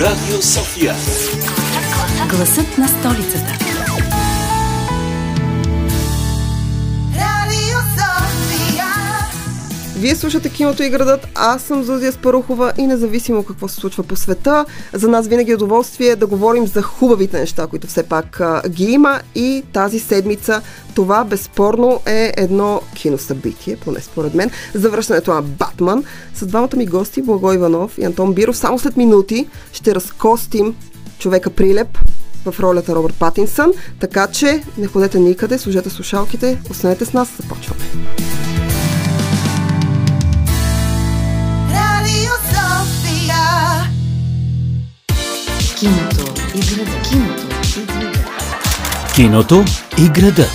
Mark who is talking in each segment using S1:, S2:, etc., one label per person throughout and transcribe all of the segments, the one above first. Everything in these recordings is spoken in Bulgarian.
S1: Радио София. Гласът на столицата.
S2: Вие слушате киното и градът, аз съм Зузия Спарухова и независимо какво се случва по света, за нас винаги е удоволствие да говорим за хубавите неща, които все пак ги има и тази седмица това безспорно е едно киносъбитие, поне според мен, завръщането на Батман. С двамата ми гости, Благо Иванов и Антон Биров, само след минути ще разкостим човека Прилеп, в ролята Робърт Патинсън, така че не ходете никъде, служете слушалките, останете с нас, започваме.
S1: Киното и градът. Киното и градът. Киното и градът.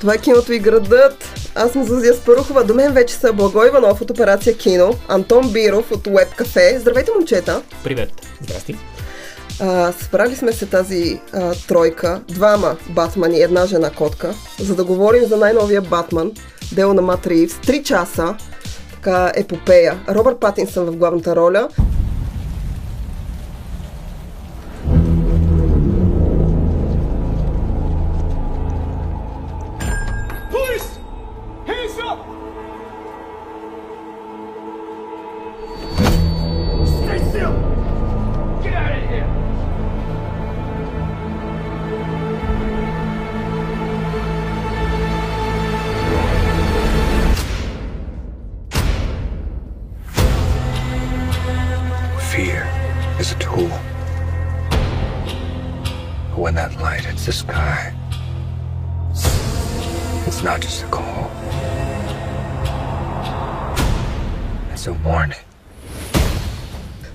S2: Това е киното и градът. Аз съм Зузия Спарухова. До мен вече са Благо Иванов от операция Кино, Антон Биров от Web Cafe. Здравейте, момчета!
S3: Привет! Здрасти!
S2: А, събрали сме се тази а, тройка, двама Батмани и една жена котка, за да говорим за най-новия Батман, дело на Мат Ривз. Три часа, така епопея. Робърт Патинсън в главната роля,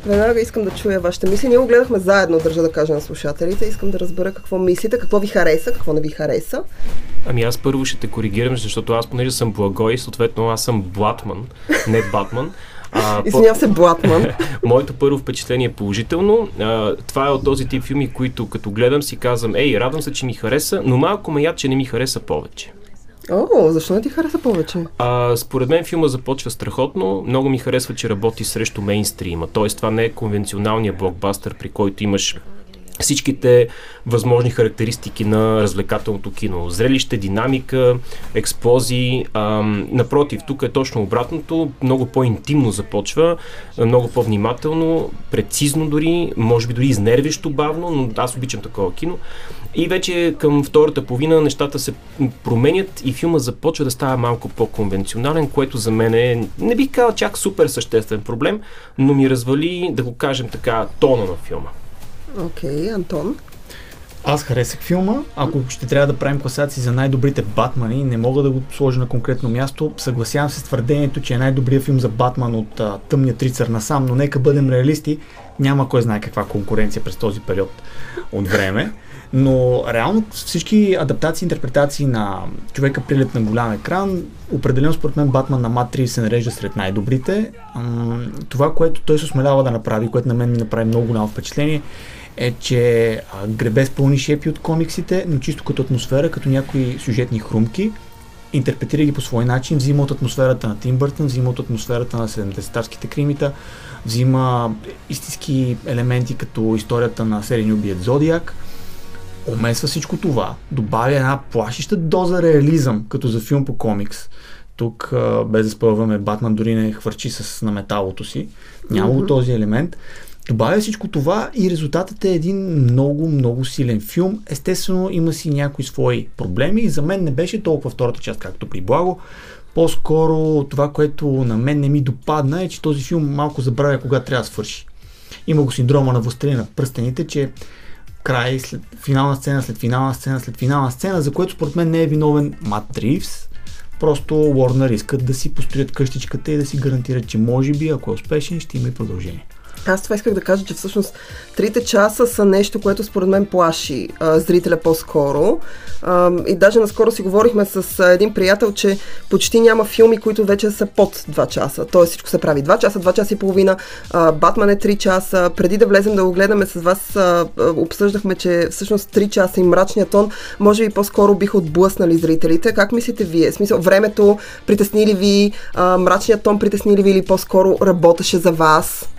S2: Веднага искам да чуя вашите мисли. Ние го гледахме заедно, държа да кажа на слушателите. Искам да разбера какво мислите, какво ви хареса, какво не ви хареса.
S3: Ами аз първо ще те коригирам, защото аз понеже съм благой, съответно аз съм Блатман, не Батман.
S2: Извинявам се, Блатман.
S3: Моето първо впечатление е положително. А, това е от този тип филми, които като гледам си казвам, ей, радвам се, че ми хареса, но малко ме яд, че не ми хареса повече.
S2: О, защо не ти хареса повече?
S3: А, според мен филма започва страхотно. Много ми харесва, че работи срещу мейнстрима. Тоест, това не е конвенционалния блокбастър, при който имаш всичките възможни характеристики на развлекателното кино. Зрелище, динамика, експлозии. Ам, напротив, тук е точно обратното. Много по-интимно започва, много по-внимателно, прецизно дори, може би дори изнервищо бавно, но аз обичам такова кино. И вече към втората половина нещата се променят и филма започва да става малко по-конвенционален, което за мен е, не бих казал чак супер съществен проблем, но ми развали, да го кажем така, тона на филма.
S2: Окей, okay, Антон?
S4: Аз харесах филма. Ако ще трябва да правим класации за най-добрите Батмани, не мога да го сложа на конкретно място. Съгласявам се с твърдението, че е най-добрият филм за Батман от а, Тъмния трицар насам, но нека бъдем реалисти. Няма кой знае каква конкуренция през този период от време. Но реално всички адаптации, интерпретации на човека прилет на голям екран, определено според мен Батман на Мат се нарежда сред най-добрите. Това, което той се осмелява да направи, което на мен ми направи много голямо впечатление, е, че гребе с пълни шепи от комиксите, но чисто като атмосфера, като някои сюжетни хрумки, интерпретира ги по свой начин, взима от атмосферата на Тим Бъртън, взима от атмосферата на 70-тарските кримита, взима истински елементи като историята на серийния убият Зодиак, омесва всичко това, добавя една плашеща доза реализъм, като за филм по комикс. Тук, без да спълваме, Батман дори не хвърчи с на металото си. Няма mm-hmm. този елемент. Добавя всичко това и резултатът е един много, много силен филм. Естествено, има си някои свои проблеми и за мен не беше толкова втората част, както при Благо. По-скоро това, което на мен не ми допадна е, че този филм малко забравя кога трябва да свърши. Има го синдрома на властелина на пръстените, че край, след финална сцена, след финална сцена, след финална сцена, за което според мен не е виновен Мат Ривс. Просто Warner искат да си построят къщичката и да си гарантират, че може би, ако е успешен, ще има и продължение.
S2: Аз това исках да кажа, че всъщност трите часа са нещо, което според мен плаши а, зрителя по-скоро. А, и даже наскоро си говорихме с а, един приятел, че почти няма филми, които вече са под 2 часа. Тоест всичко се прави 2 часа, 2 часа и половина. А, Батман е 3 часа. Преди да влезем да го гледаме с вас, а, обсъждахме, че всъщност 3 часа и мрачният тон, може би по-скоро биха отблъснали зрителите. Как мислите вие? Смисъл, времето притесни ли ви, а, мрачният тон притесни ли ви или по-скоро работеше за вас?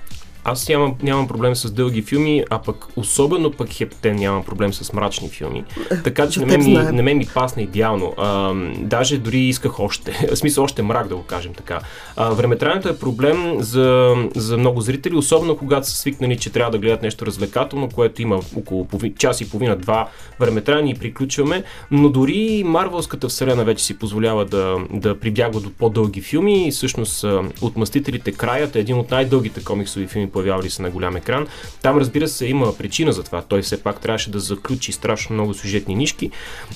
S3: Аз нямам, нямам проблем с дълги филми, а пък особено пък Хептен нямам проблем с мрачни филми. Така че не ме, ми, не ме ми пасна идеално. А, даже дори исках още. В смисъл още мрак да го кажем така. А, времетраенето е проблем за, за много зрители, особено когато са свикнали, че трябва да гледат нещо развлекателно, което има около половин, час и половина, два времетраени и приключваме. Но дори Марвелската вселена вече си позволява да, да прибягва до по-дълги филми. И всъщност Отмъстителите краят е един от най-дългите комиксови филми появявали се на голям екран. Там, разбира се, има причина за това. Той все пак трябваше да заключи страшно много сюжетни нишки,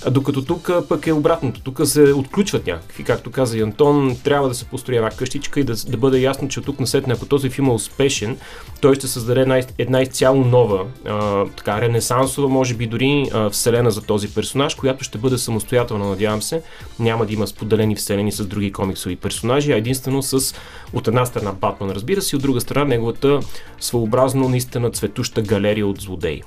S3: а докато тук пък е обратното. Тук се отключват някакви. Както каза и Антон, трябва да се построи една къщичка и да, да бъде ясно, че от тук насетне, ако този филм е успешен, той ще създаде една, една изцяло нова, а, така ренесансова, може би дори а, вселена за този персонаж, която ще бъде самостоятелна, надявам се. Няма да има споделени вселени с други комиксови персонажи, а единствено с от една страна Батман, разбира се, и от друга страна неговата своеобразно наистина цветуща галерия от злодеи.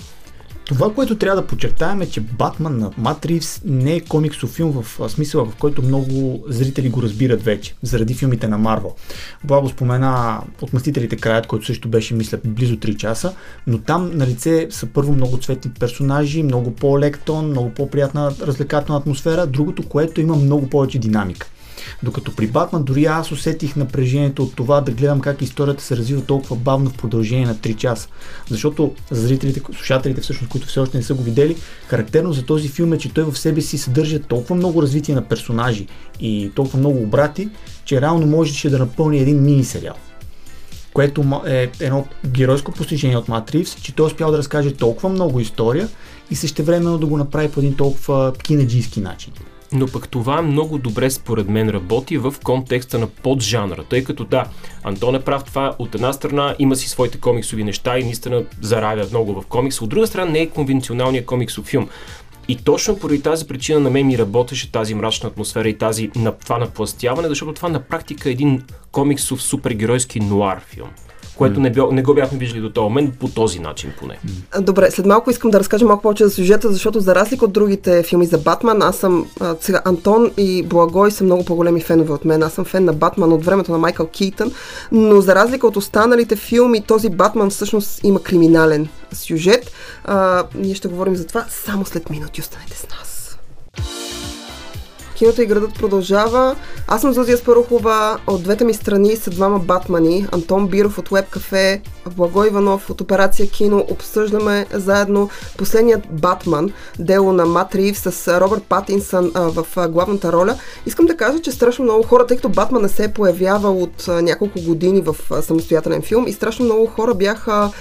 S4: Това, което трябва да подчертаем е, че Батман на Матрикс не е комиксов филм в смисъла, в който много зрители го разбират вече, заради филмите на Марвел. Благо спомена Отмъстителите краят, който също беше, мисля, близо 3 часа, но там на лице са първо много цветни персонажи, много по-лектон, много по-приятна развлекателна атмосфера, другото, което има много повече динамика. Докато при Батман дори аз усетих напрежението от това да гледам как историята се развива толкова бавно в продължение на 3 часа. Защото за зрителите, слушателите всъщност, които все още не са го видели, характерно за този филм е, че той в себе си съдържа толкова много развитие на персонажи и толкова много обрати, че реално можеше да напълни един мини сериал което е едно геройско постижение от Матрикс, че той е успял да разкаже толкова много история и същевременно да го направи по един толкова кинеджийски начин
S3: но пък това много добре според мен работи в контекста на поджанра, тъй като да, Антон е прав, това от една страна има си своите комиксови неща и наистина заравя много в комикс, от друга страна не е конвенционалният комиксов филм. И точно поради тази причина на мен ми работеше тази мрачна атмосфера и тази, това напластяване, защото това на практика е един комиксов супергеройски нуар филм което не, бил, не го бяхме виждали до този момент по този начин поне.
S2: Добре, след малко искам да разкажа малко повече за сюжета, защото за разлика от другите филми за Батман, аз съм, сега Антон и Благой са много по-големи фенове от мен. Аз съм фен на Батман от времето на Майкъл Кейтън, но за разлика от останалите филми, този Батман всъщност има криминален сюжет. А, ние ще говорим за това само след минути. Останете с нас. Киното и градът продължава. Аз съм Зузия Спарухова. От двете ми страни са двама батмани. Антон Биров от Web Cafe, Благо Иванов от Операция Кино. Обсъждаме заедно последният Батман, дело на Мат Рив с Робърт Патинсън в главната роля. Искам да кажа, че страшно много хора, тъй като Батман не се е появявал от няколко години в самостоятелен филм и страшно много хора бяха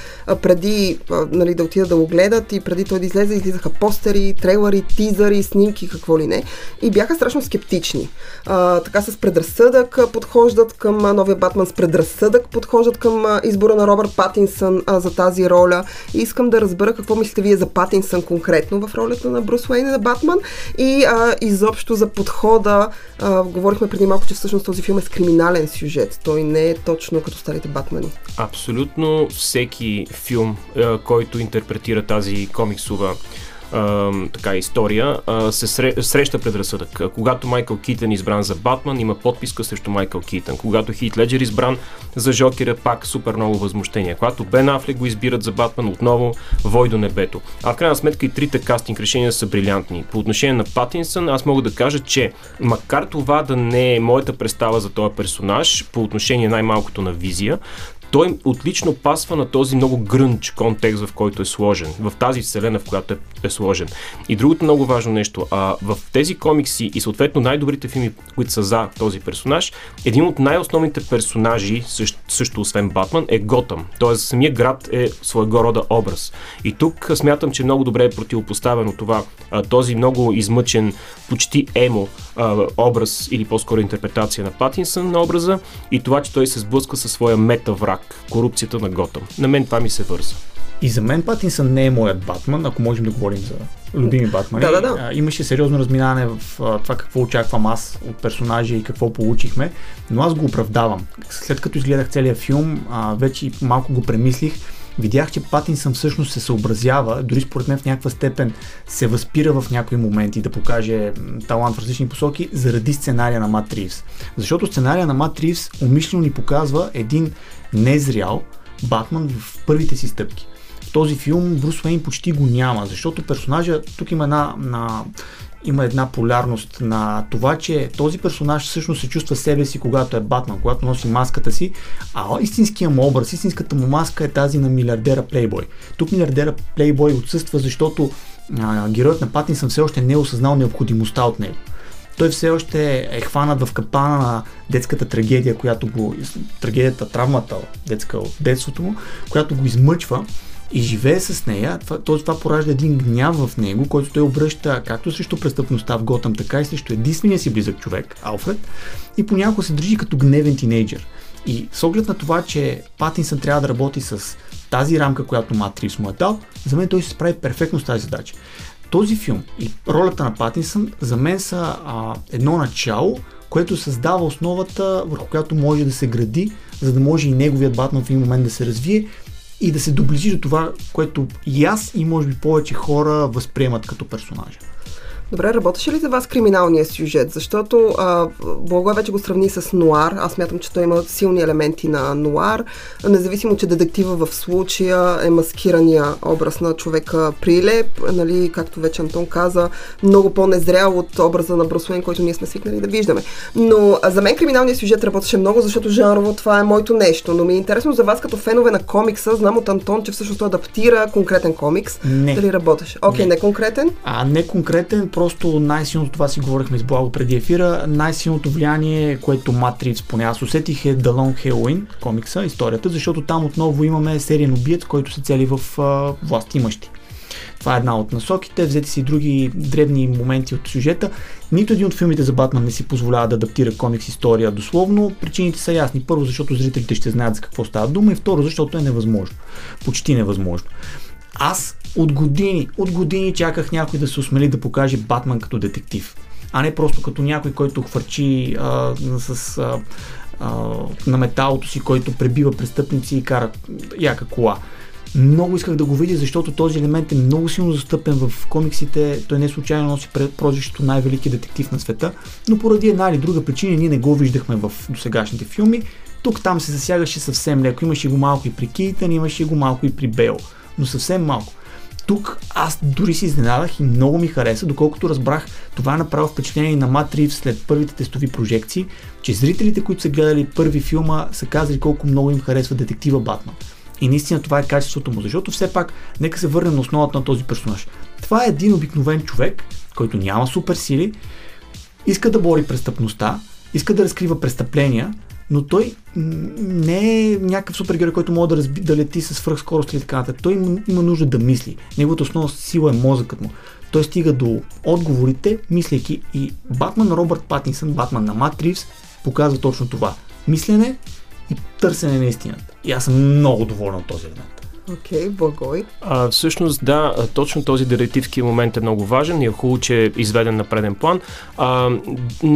S2: преди нали, да отидат да го гледат и преди той да излезе, излизаха постери, трейлери, тизъри, снимки, какво ли не. И бяха страшно скептични. А, така с предразсъдък подхождат към новия Батман, с предразсъдък подхождат към избора на Робърт Патинсън а, за тази роля. И искам да разбера какво мислите вие за Патинсън конкретно в ролята на Брус Уейн и на Батман и а, изобщо за подхода. А, говорихме преди малко, че всъщност този филм е с криминален сюжет. Той не е точно като старите Батмани.
S3: Абсолютно всеки филм, който интерпретира тази комиксова така история, а, се среща предразсъдък. Когато Майкъл Китън избран за Батман, има подписка срещу Майкъл Китън. Когато Хит Леджер избран за Жокера, пак супер много възмущение. Когато Бен Афлек го избират за Батман, отново вой до небето. А в крайна сметка и трите кастинг решения са брилянтни. По отношение на Патинсън, аз мога да кажа, че макар това да не е моята представа за този персонаж, по отношение най-малкото на визия, той отлично пасва на този много грънч контекст, в който е сложен, в тази вселена, в която е, е сложен. И другото много важно нещо, а, в тези комикси и съответно най-добрите филми, които са за този персонаж, един от най-основните персонажи, също, също освен Батман, е Готъм. Тоест самия град е своего рода образ. И тук смятам, че много добре е противопоставено това, а, този много измъчен, почти емо а, образ или по-скоро интерпретация на Патинсън на образа и това, че той се сблъска със своя метавраг, корупцията на Готъм. На мен това ми се върза.
S4: И за мен Патинсън не е моят Батман, ако можем да говорим за любими Батмани.
S2: Да, да, да.
S4: А, имаше сериозно разминаване в а, това какво очаквам аз от персонажа и какво получихме, но аз го оправдавам. След като изгледах целият филм, а, вече малко го премислих, видях, че Патинсън всъщност се съобразява, дори според мен в някаква степен се възпира в някои моменти да покаже талант в различни посоки заради сценария на Мат Ривс. Защото сценария на Мат Ривс умишлено ни показва един незрял Батман в първите си стъпки този филм Брус Уейн почти го няма, защото персонажа, тук има една, на, има една полярност на това, че този персонаж всъщност се чувства себе си, когато е Батман, когато носи маската си, а истинския му образ, истинската му маска е тази на милиардера Плейбой. Тук милиардера Плейбой отсъства, защото а, героят на Патинсън все още не е осъзнал необходимостта от него той все още е хванат в капана на детската трагедия, която го, трагедията, травмата детска от детството му, която го измъчва и живее с нея, това, това, поражда един гняв в него, който той обръща както срещу престъпността в Готъм, така и срещу единствения си близък човек, Алфред, и понякога се държи като гневен тинейджър. И с оглед на това, че Патинсън трябва да работи с тази рамка, която Матрикс му е дал, за мен той се справи перфектно с тази задача. Този филм и ролята на Патинсън за мен са а, едно начало, което създава основата, върху която може да се гради, за да може и неговият Батман в един момент да се развие и да се доближи до това, което и аз и може би повече хора възприемат като персонажа.
S2: Добре, работеше ли за вас криминалния сюжет? Защото а, Благой вече го сравни с нуар. Аз мятам, че той има силни елементи на нуар. Независимо, че детектива в случая е маскирания образ на човека Прилеп, нали, както вече Антон каза, много по-незрял от образа на Бруслен, който ние сме свикнали да виждаме. Но а, за мен криминалният сюжет работеше много, защото жанрово това е моето нещо. Но ми е интересно за вас като фенове на комикса. Знам от Антон, че всъщност той адаптира конкретен комикс.
S4: Не.
S2: Дали работеше? Окей, okay, не. не конкретен?
S4: А не конкретен, просто най-силното, това си говорихме с Благо преди ефира, най-силното влияние, което Матрикс, поне аз усетих е The Long Halloween, комикса, историята, защото там отново имаме сериен убиец, който се цели в а, власт имащи. Това е една от насоките, взети си други древни моменти от сюжета. Нито един от филмите за Батман не си позволява да адаптира комикс история дословно. Причините са ясни. Първо, защото зрителите ще знаят за какво става дума и второ, защото е невъзможно. Почти невъзможно. Аз от години, от години чаках някой да се осмели да покаже Батман като детектив, а не просто като някой, който хвърчи а, с а, а, на металото си, който пребива престъпници и кара яка кола. Много исках да го видя, защото този елемент е много силно застъпен в комиксите. Той не случайно носи прозвището най-велики детектив на света, но поради една или друга причина ние не го виждахме в досегашните филми. Тук там се засягаше съвсем леко. Имаше го малко и при Кейтън, имаше го малко и при Бейл, но съвсем малко тук аз дори си изненадах и много ми хареса, доколкото разбрах това направо впечатление на Мат Ривз след първите тестови прожекции, че зрителите, които са гледали първи филма, са казали колко много им харесва детектива Батман. И наистина това е качеството му, защото все пак, нека се върнем на основата на този персонаж. Това е един обикновен човек, който няма суперсили, иска да бори престъпността, иска да разкрива престъпления, но той не е някакъв супергерой, който може да, разби, да лети с свръхскорост или така нататък. Той има, има нужда да мисли. Неговата основна сила е мозъкът му. Той стига до отговорите, мислейки и Батман Робърт Патинсън, Батман на Матрикс, показва точно това. Мислене и търсене на истината. И аз съм много доволен от този елемент.
S2: Окей, okay, благой.
S3: А, всъщност, да, точно този детективски момент е много важен и е хубаво, че е изведен на преден план. А,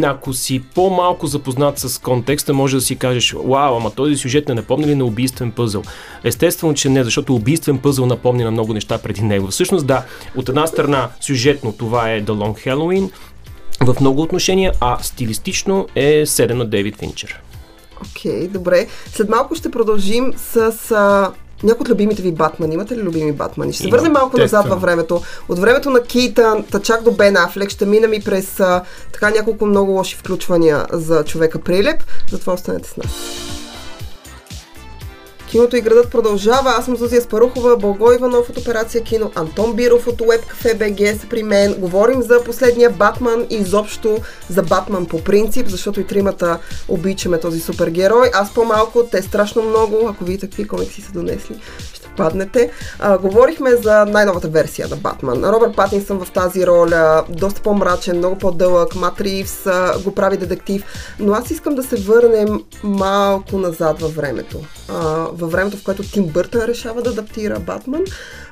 S3: ако си по-малко запознат с контекста, може да си кажеш, вау, ама този сюжет не напомня ли на убийствен пъзъл? Естествено, че не, защото убийствен пъзъл напомня на много неща преди него. Всъщност, да, от една страна, сюжетно това е The Long Halloween, в много отношения, а стилистично е 7 на Дейвид Финчер.
S2: Окей, okay, добре. След малко ще продължим с а, някои от любимите ви Батмани. Имате ли любими Батмани? Ще се върнем малко назад във времето. От времето на Кейтън, та чак до Бен Афлек, ще минем и през а, така няколко много лоши включвания за човека Прилеп. Затова останете с нас. Киното и градът продължава. Аз съм Зузия Спарухова, Бълго Иванов от Операция Кино, Антон Биров от Web Cafe BG са при мен. Говорим за последния Батман и изобщо за Батман по принцип, защото и тримата обичаме този супергерой. Аз по-малко, те страшно много. Ако видите какви комикси са донесли, ще съвпаднете. А, говорихме за най-новата версия на Батман. Робърт Патинсън в тази роля, доста по-мрачен, много по-дълъг, Мат Ривс го прави детектив, но аз искам да се върнем малко назад във времето. А, във времето, в което Тим Бъртън решава да адаптира Батман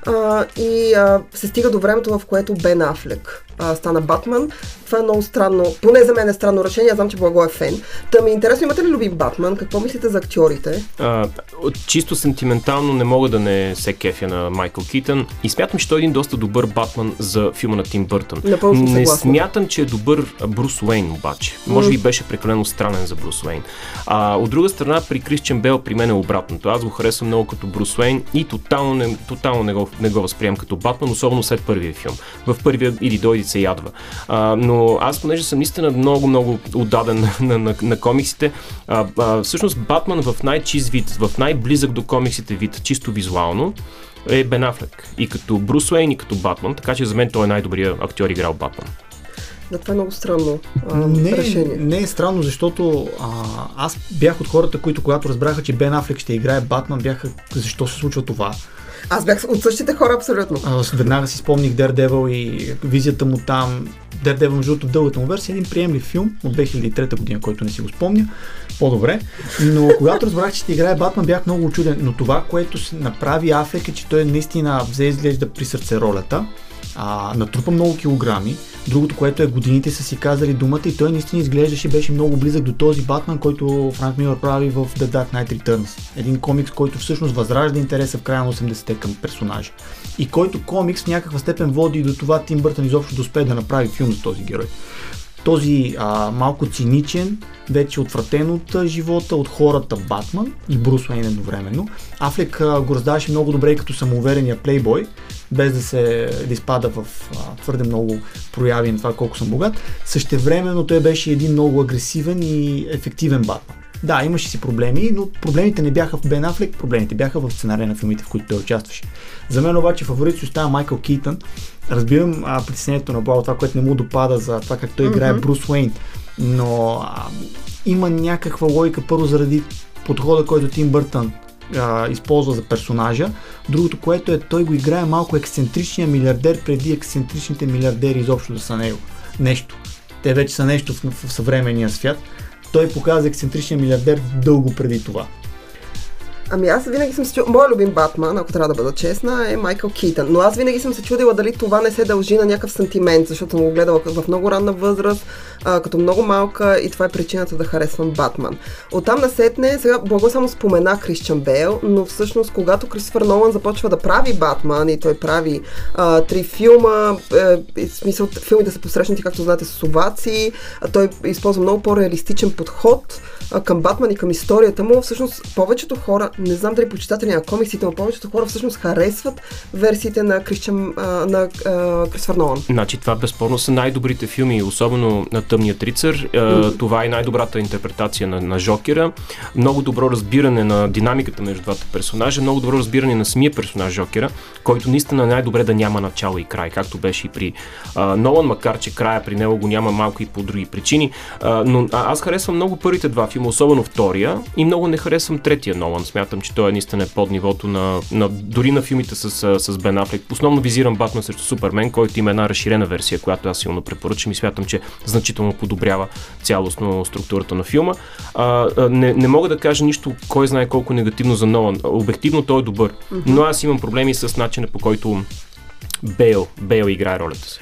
S2: а, и а, се стига до времето, в което Бен Афлек а, стана Батман. Това е много странно, поне за мен е странно решение, аз знам, че Благо е фен. Та ми е интересно, имате ли любим Батман? Какво мислите за актьорите?
S3: А, чисто сентиментално не мога да не се кефя на Майкъл Китън и смятам, че той е един доста добър Батман за филма на Тим Бъртън.
S2: Напълно
S3: не смятам, че е добър Брус Уейн обаче. Може би беше прекалено странен за Брус Уейн. А, от друга страна, при Кристиан Бел при мен е обратното. Аз го харесвам много като Брус Уейн и тотално не, тотално не, го, не го възприемам като Батман, особено след първия филм. В първия или дойде се ядва. А, но аз, понеже съм наистина много, много отдаден на, на, на, на комиксите, а, а, всъщност Батман в най-чист вид, в най-близък до комиксите вид, чисто визуално, е Бен Афлек. И като Брус Уейн, и като Батман, така че за мен той е най-добрият актьор играл Батман.
S2: Да, това е много странно а,
S4: не,
S2: решение.
S4: Не е странно, защото а, аз бях от хората, които когато разбраха, че Бен Афлек ще играе Батман, бяха защо се случва това.
S2: Аз бях от същите хора абсолютно.
S4: Аз веднага си спомних Daredevil и визията му там. Daredevil, между другото, дългата му версия, е един приемлив филм от 2003 година, който не си го спомня. По-добре. Но когато разбрах, че ще играе Батман, бях много очуден. Но това, което направи Африк е, че той наистина взе изглежда при сърце ролята. А, натрупа много килограми Другото, което е годините са си казали думата и той наистина изглеждаше беше много близък до този Батман, който Франк Милър прави в The Dark Knight Returns. Един комикс, който всъщност възражда интереса в края на 80-те към персонажа. И който комикс в някаква степен води до това Тим Бъртън изобщо да успее да направи филм за този герой този а, малко циничен, вече отвратен от живота, от хората Батман и Брус Уейн едновременно. Афлек а, го раздаваше много добре като самоуверения плейбой, без да се да изпада в а, твърде много прояви на това колко съм богат. Същевременно той беше един много агресивен и ефективен Батман. Да, имаше си проблеми, но проблемите не бяха в Бен Афлек, проблемите бяха в сценария на филмите, в които той участваше. За мен обаче фаворит си остава Майкъл Кейтън. Разбирам а, притеснението на Благо, това, което не му допада за това как той играе mm-hmm. Брус Уейн, но а, има някаква логика първо заради подхода, който Тим Бъртън а, използва за персонажа. Другото, което е, той го играе малко ексцентричния милиардер преди ексцентричните милиардери изобщо да са него. Нещо. Те вече са нещо в, в съвременния свят. Той показа ексцентричния милиардер дълго преди това.
S2: Ами аз винаги съм се чудила, моят любим Батман, ако трябва да бъда честна, е Майкъл Китън. Но аз винаги съм се чудила дали това не се дължи на някакъв сантимент, защото съм го гледала в много ранна възраст, а, като много малка и това е причината да харесвам Батман. Оттам насетне, сега благо само спомена Крищан Бейл, но всъщност когато Кристофър Нолан започва да прави Батман и той прави а, три филма, е, в смисъл филмите са посрещнати, както знаете, с овации, той използва много по-реалистичен подход а, към Батман и към историята му. Всъщност повечето хора не знам дали почитатели на комиксите, но повечето хора всъщност харесват версиите на Крищан, на Кристофър Нолан.
S3: Значи това безспорно са най-добрите филми, особено на Тъмният рицар. Mm-hmm. Това е най-добрата интерпретация на, на Жокера. Много добро разбиране на динамиката между двата персонажа, много добро разбиране на самия персонаж Жокера, който наистина най-добре да няма начало и край, както беше и при а, Нолан, макар че края при него го няма малко и по други причини. А, но а, аз харесвам много първите два филма, особено втория, и много не харесвам третия Нолан. Смятам, че той е наистина под нивото на, на дори на филмите с, с Бен Афлек. Основно визирам Батман срещу Супермен, който има една разширена версия, която аз силно препоръчам и смятам, че значително подобрява цялостно структурата на филма. А, не, не мога да кажа нищо, кой знае колко негативно за Нолан. Обективно той е добър, но аз имам проблеми с начина по който Бейл, Бейл играе ролята си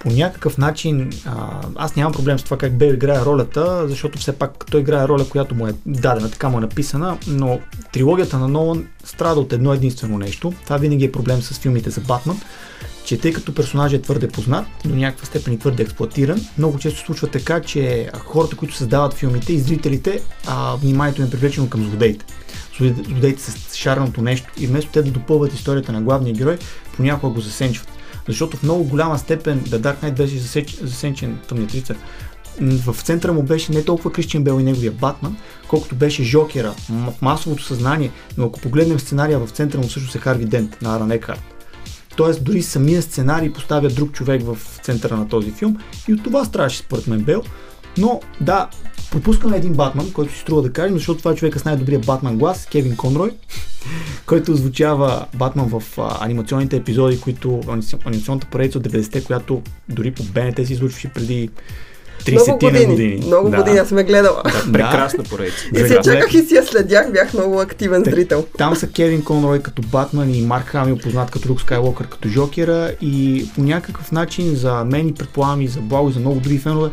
S4: по някакъв начин а, аз нямам проблем с това как Бейл играе ролята, защото все пак той играе роля, която му е дадена, така му е написана, но трилогията на Нолан страда от едно единствено нещо. Това винаги е проблем с филмите за Батман, че тъй като персонажът е твърде познат, до някаква степен и твърде експлуатиран, много често случва така, че хората, които създават филмите и зрителите, а, вниманието им е привлечено към злодеите. Злодеите с шарното нещо и вместо те да допълват историята на главния герой, понякога го засенчват. Защото в много голяма степен The Dark Knight беше засеч, засенчен тъмният. В центъра му беше не толкова Кристиан Бел и неговия Батман, колкото беше Жокера масовото съзнание, но ако погледнем сценария в центъра му също се Харви Дент на Аран Екхарт. Тоест дори самия сценарий поставя друг човек в центъра на този филм и от това страдаше според мен Бел. Но да, пропускаме един Батман, който си струва да кажем, защото това е човека с най-добрия Батман глас, Кевин Конрой, който озвучава Батман в а, анимационните епизоди, които анимационната поредица от 90-те, която дори по БНТ си излучваше преди 30
S2: много години. години. Много да. години, аз сме гледала.
S3: Да, прекрасна поредица.
S2: И се чаках и си я следях, бях много активен Те, зрител.
S4: Там са Кевин Конрой като Батман и Марк Хамил, познат като Рук Скайлокър като Жокера и по някакъв начин за мен и предполагам и за Благо и за много други фенове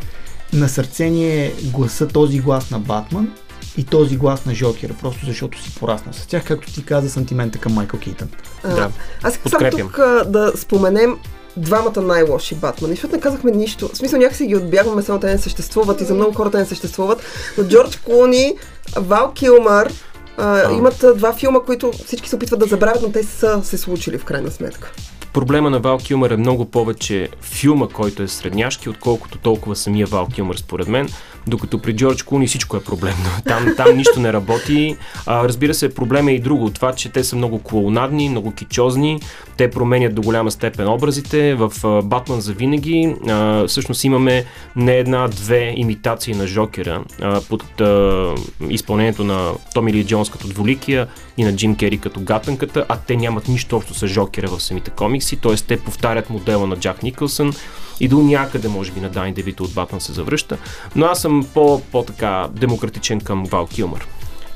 S4: на сърце ни е гласа, този глас на Батман и този глас на Жокера, просто защото си пораснал с тях, както ти каза, сантимента към Майкъл Кейтън.
S3: Да,
S2: аз искам тук да споменем двамата най-лоши Батмани, защото не казахме нищо. В смисъл някакси ги отбягваме, само те не съществуват и за много хората не съществуват. Но Джордж Клуни, Вал Килмар, а, имат два филма, които всички се опитват да забравят, но те са се случили в крайна сметка.
S3: Проблема на Вал Килмър е много повече филма, който е средняшки, отколкото толкова самия Вал Килмър, според мен. Докато при Джордж Куни всичко е проблемно. Там, там нищо не работи. А, разбира се, проблема е и друго. Това, че те са много клоунадни, много кичозни. Те променят до голяма степен образите. В Батман за винаги а, всъщност имаме не една-две имитации на Жокера а, под а, изпълнението на Томи Ли Джонс като дволикия и на Джим Кери като гатанката, а те нямат нищо общо с Жокера в самите комикси, т.е. те повтарят модела на Джак Никълсън и до някъде, може би, на Дани Девито от Батман се завръща, но аз съм по, по-така демократичен към Вал Килмър.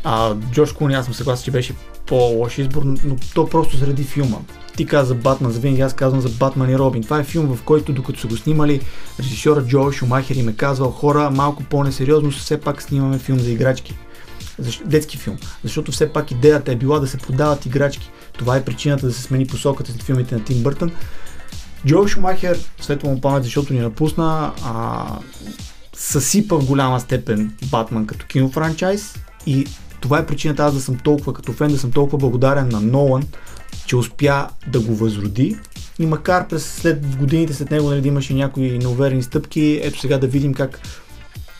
S4: А, Джордж Куни, аз съм съгласен, че беше по-лош избор, но то просто заради филма. Ти каза за Батман, за винаги аз казвам за Батман и Робин. Това е филм, в който докато са го снимали, режисьора Джо Шумахер им е казвал хора, малко по-несериозно, все пак снимаме филм за играчки. Защо, детски филм. Защото все пак идеята е била да се продават играчки. Това е причината да се смени посоката след филмите на Тим Бъртън. Джо Шумахер, светло му памет, защото ни напусна, а, съсипа в голяма степен Батман като кинофранчайз и това е причината аз да съм толкова като фен, да съм толкова благодарен на Нолан, че успя да го възроди. И макар през след годините след него нали, да имаше някои неуверени стъпки, ето сега да видим как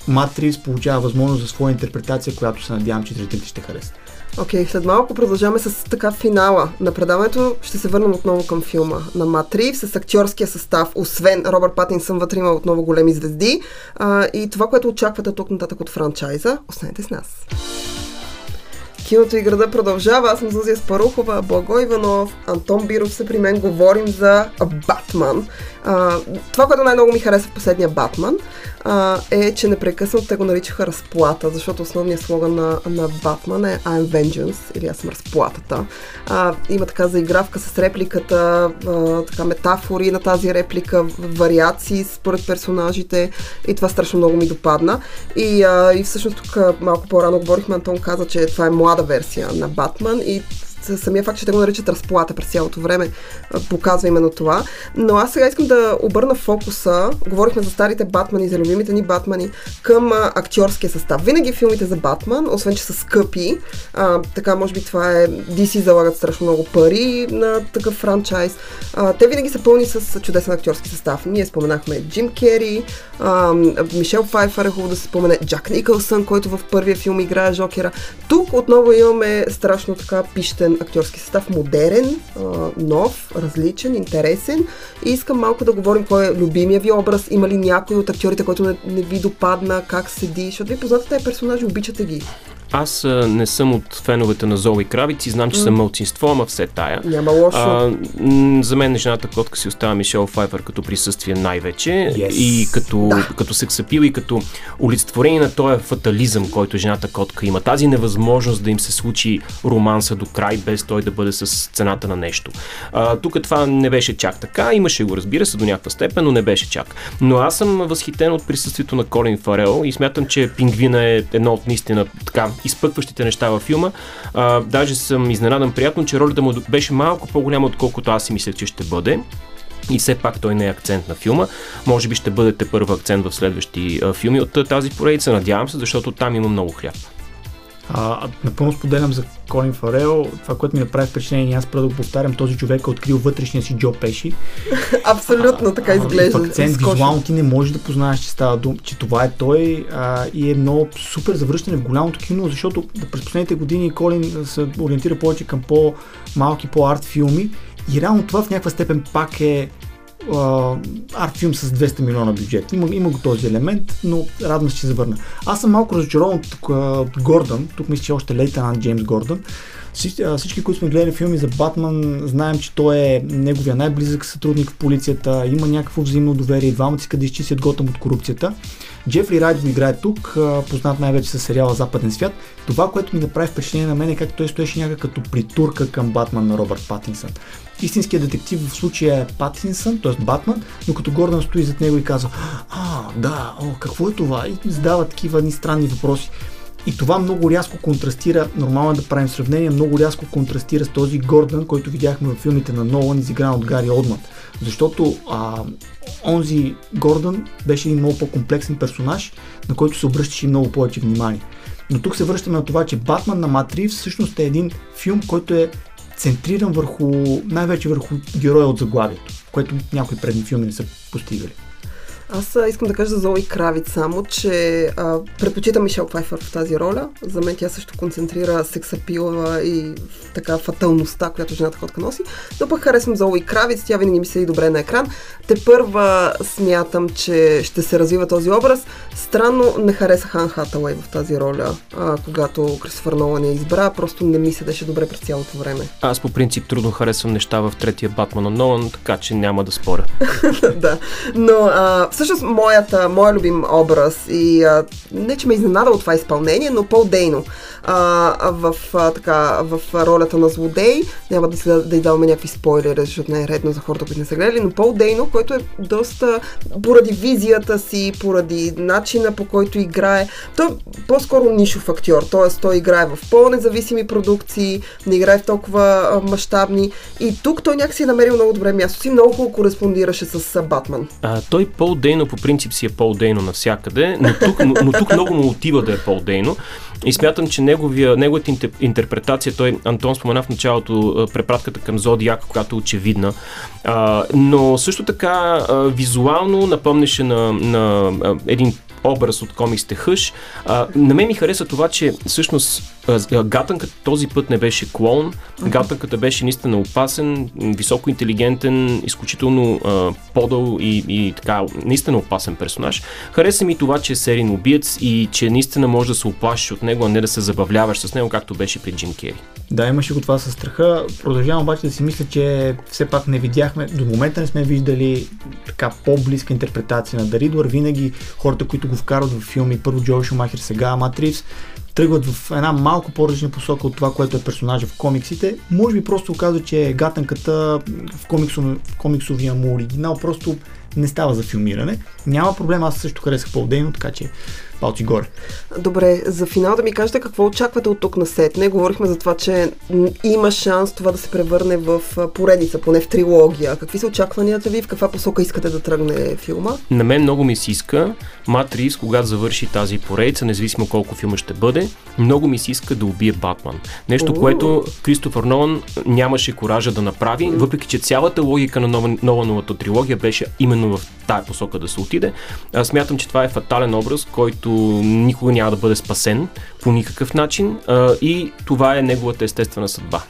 S4: Матрис получава възможност за своя интерпретация, която се надявам, че зрителите ще харесат.
S2: Окей, okay, след малко продължаваме с така финала на предаването. Ще се върнем отново към филма на Матрив с актьорския състав. Освен Робърт Патинсън, вътре има отново големи звезди. А, и това, което очаквате тук нататък от франчайза, останете с нас. Киното и града продължава. Аз съм Зузия Спарухова, Благо Иванов, Антон Биров са при мен. Говорим за Батман. А, това, което най-много ми хареса в последния Батман, а, е, че непрекъснато те го наричаха разплата, защото основният слоган на, на Батман е I'm Vengeance, или аз съм разплатата. А, има така заигравка с репликата, а, така метафори на тази реплика, вариации според персонажите и това страшно много ми допадна. И, а, и всъщност тук малко по-рано говорихме, Антон каза, че това е млада версия на Батман и самия факт, че те го наричат разплата през цялото време, показва именно това. Но аз сега искам да обърна фокуса, говорихме за старите Батмани, за любимите ни Батмани, към актьорския състав. Винаги филмите за Батман, освен че са скъпи, а, така може би това е, DC залагат страшно много пари на такъв франчайз, а, те винаги са пълни с чудесен актьорски състав. Ние споменахме Джим Кери, а, Мишел Файфър е хубаво да се спомене, Джак Никълсън, който в първия филм играе Жокера. Тук отново имаме страшно така пищен актьорски състав, модерен, нов, различен, интересен. И искам малко да говорим кой е любимия ви образ, има ли някой от актьорите, който не, не ви допадна, как седи, защото ви познате тези персонажи, обичате ги.
S3: Аз а, не съм от феновете на Зои Кравици, знам, че mm. съм мълцинство, ама все тая.
S2: Няма лошо. А,
S3: м- за мен жената котка си остава Мишел Файфър като присъствие най-вече yes. и като, да. като сексапил и като олицетворение на този фатализъм, който жената котка има. Тази невъзможност да им се случи романса до край, без той да бъде с цената на нещо. А, тук това не беше чак така, имаше го разбира се до някаква степен, но не беше чак. Но аз съм възхитен от присъствието на Колин Фарел и смятам, че Пингвина е едно от наистина така изпъкващите неща във филма. А, даже съм изненадан приятно, че ролята му беше малко по-голяма, отколкото аз си мислех, че ще бъде. И все пак той не е акцент на филма. Може би ще бъдете първа акцент в следващи а, филми от тази поредица. Надявам се, защото там има много хляб.
S4: А, напълно споделям за Колин Фарел. Това, което ми направи впечатление, аз първо да го повтарям, този човек е открил вътрешния си Джо Пеши.
S2: Абсолютно така изглежда.
S4: Акцент визуално ти не можеш да познаеш, че става дум, че това е той а, и е много супер завръщане в голямото кино, защото през последните години Колин се ориентира повече към по-малки, по-арт филми и реално това в някаква степен пак е арт филм с 200 милиона бюджет. Има, има го този елемент, но радвам се, че завърна. Аз съм малко разочарован от, Гордън. Тук мисля, че още лейтенант Джеймс Гордън. Всички, които сме гледали филми за Батман, знаем, че той е неговия най-близък сътрудник в полицията, има някакво взаимно доверие, двамата искат да изчистят Готъм от корупцията. Джефри Райд го играе тук, познат най-вече с сериала Западен свят. Това, което ми направи впечатление на мен е как той стоеше някак като притурка към Батман на Робърт Патинсън. Истинският детектив в случая е Патинсън, т.е. Батман, но като Гордън стои зад него и казва, а, да, о, какво е това? И задава такива ни странни въпроси. И това много рязко контрастира, нормално е да правим сравнение, много рязко контрастира с този Гордън, който видяхме в филмите на Нолан, изигран от Гари Одман. Защото а, онзи Гордън беше един много по-комплексен персонаж, на който се обръщаше много повече внимание. Но тук се връщаме на това, че Батман на Матри всъщност е един филм, който е центриран върху, най-вече върху героя от заглавието, което някои предни филми не са постигали.
S2: Аз искам да кажа за Зои Кравиц само, че а, предпочитам Мишел Пфайфър в тази роля. За мен тя също концентрира сексапила и така фаталността, която жената ходка носи. Но пък харесвам Зои Кравиц, тя винаги ми се и добре на екран. Те първа смятам, че ще се развива този образ. Странно не хареса Хан Хатауей в тази роля, а, когато Кристофър Нолан я избра. Просто не ми седеше добре през цялото време.
S3: Аз по принцип трудно харесвам неща в третия Батман на Нолан, така че няма да споря.
S2: да, но а, всъщност моята, моя любим образ и а, не, че ме изненада от това изпълнение, но Пол Дейно а, в, а, така, в ролята на злодей. Няма да, да, да й даваме някакви спойлери, защото не е редно за хората, които не са гледали, но Пол Дейно, който е доста поради визията си, поради начина по който играе, той е по-скоро нишов актьор, т.е. той играе в по-независими продукции, не играе в толкова мащабни и тук той някакси е намерил много добре място си, много кореспондираше с Батман.
S3: А, той Пол Дейно по принцип си е Пол Дейно навсякъде, но тук, но, но тук много му отива да е Пол Дейно. И смятам, че неговия, неговата интерпретация, той Антон спомена в началото препратката към Зодиак, която е очевидна, а, но също така а, визуално напомнеше на, на а, един образ от комиксите Хъш. А, на мен ми хареса това, че всъщност гатънката този път не беше клон. Гатънката беше наистина опасен, високо интелигентен, изключително а, подъл и, и така, наистина опасен персонаж. Хареса ми това, че е серийно убиец и че наистина може да се оплашиш от него, а не да се забавляваш с него, както беше при Джим Кери.
S4: Да, имаше го това със страха. Продължавам обаче да си мисля, че все пак не видяхме, до момента не сме виждали така по-близка интерпретация на Даридор. Винаги хората, които го вкарват в филми, първо Джо Шумахер, сега Матрис, тръгват в една малко по-различна посока от това, което е персонажа в комиксите. Може би просто оказва, че гатанката в, комиксов, в комиксовия му оригинал просто не става за филмиране. Няма проблем, аз също харесах по-дейно, така че палци горе.
S2: Добре, за финал да ми кажете какво очаквате от тук на сет. Не говорихме за това, че има шанс това да се превърне в поредица, поне в трилогия. Какви са очакванията ви? В каква посока искате да тръгне филма?
S3: На мен много ми се иска Матрис, когато завърши тази поредица, независимо колко филма ще бъде, много ми се иска да убие Батман. Нещо, uh което Кристофър Нолан нямаше коража да направи, uh въпреки че цялата логика на Нолановата трилогия беше именно в тая посока да се отиде. Аз смятам, че това е фатален образ, който никога няма да бъде спасен по никакъв начин а, и това е неговата естествена съдба.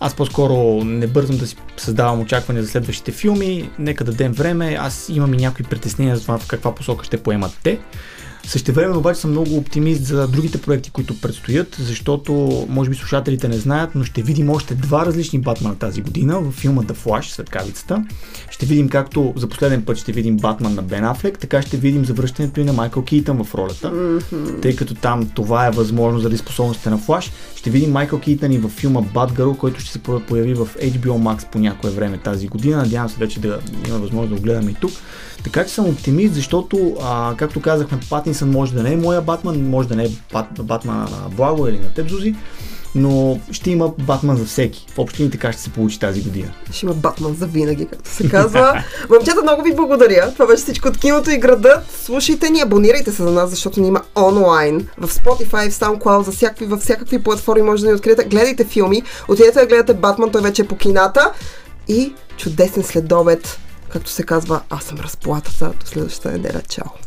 S4: Аз по-скоро не бързам да си създавам очаквания за следващите филми. Нека дадем време. Аз имам и някои притеснения за това в каква посока ще поемат те. Същевременно обаче съм много оптимист за другите проекти, които предстоят, защото може би слушателите не знаят, но ще видим още два различни Батмана тази година в филма The Flash, Светкавицата. Ще видим както за последен път ще видим Батман на Бен Афлек, така ще видим завръщането и на Майкъл Кейтън в ролята, mm-hmm. тъй като там това е възможно заради способностите на Флаш. Ще видим Майкъл Кейтън и във филма Batgirl, който ще се появи в HBO Max по някое време тази година. Надявам се вече да има възможност да го гледаме и тук. Така че съм оптимист, защото, а, както казахме, Патинсън може да не е моя Батман, може да не е Бат, Батман на Благо или на теб, Зузи, но ще има Батман за всеки. В общини така ще се получи тази година.
S2: Ще има Батман за винаги, както се казва. Момчета, много ви благодаря. Това беше всичко от киното и града. Слушайте ни, абонирайте се за нас, защото ни има онлайн. В Spotify, в SoundCloud, за всякакви, във всякакви платформи може да ни откриете. Гледайте филми, отидете да гледате Батман, той вече е по кината. И чудесен следобед както се казва, аз съм разплатата до следващата неделя. Чао!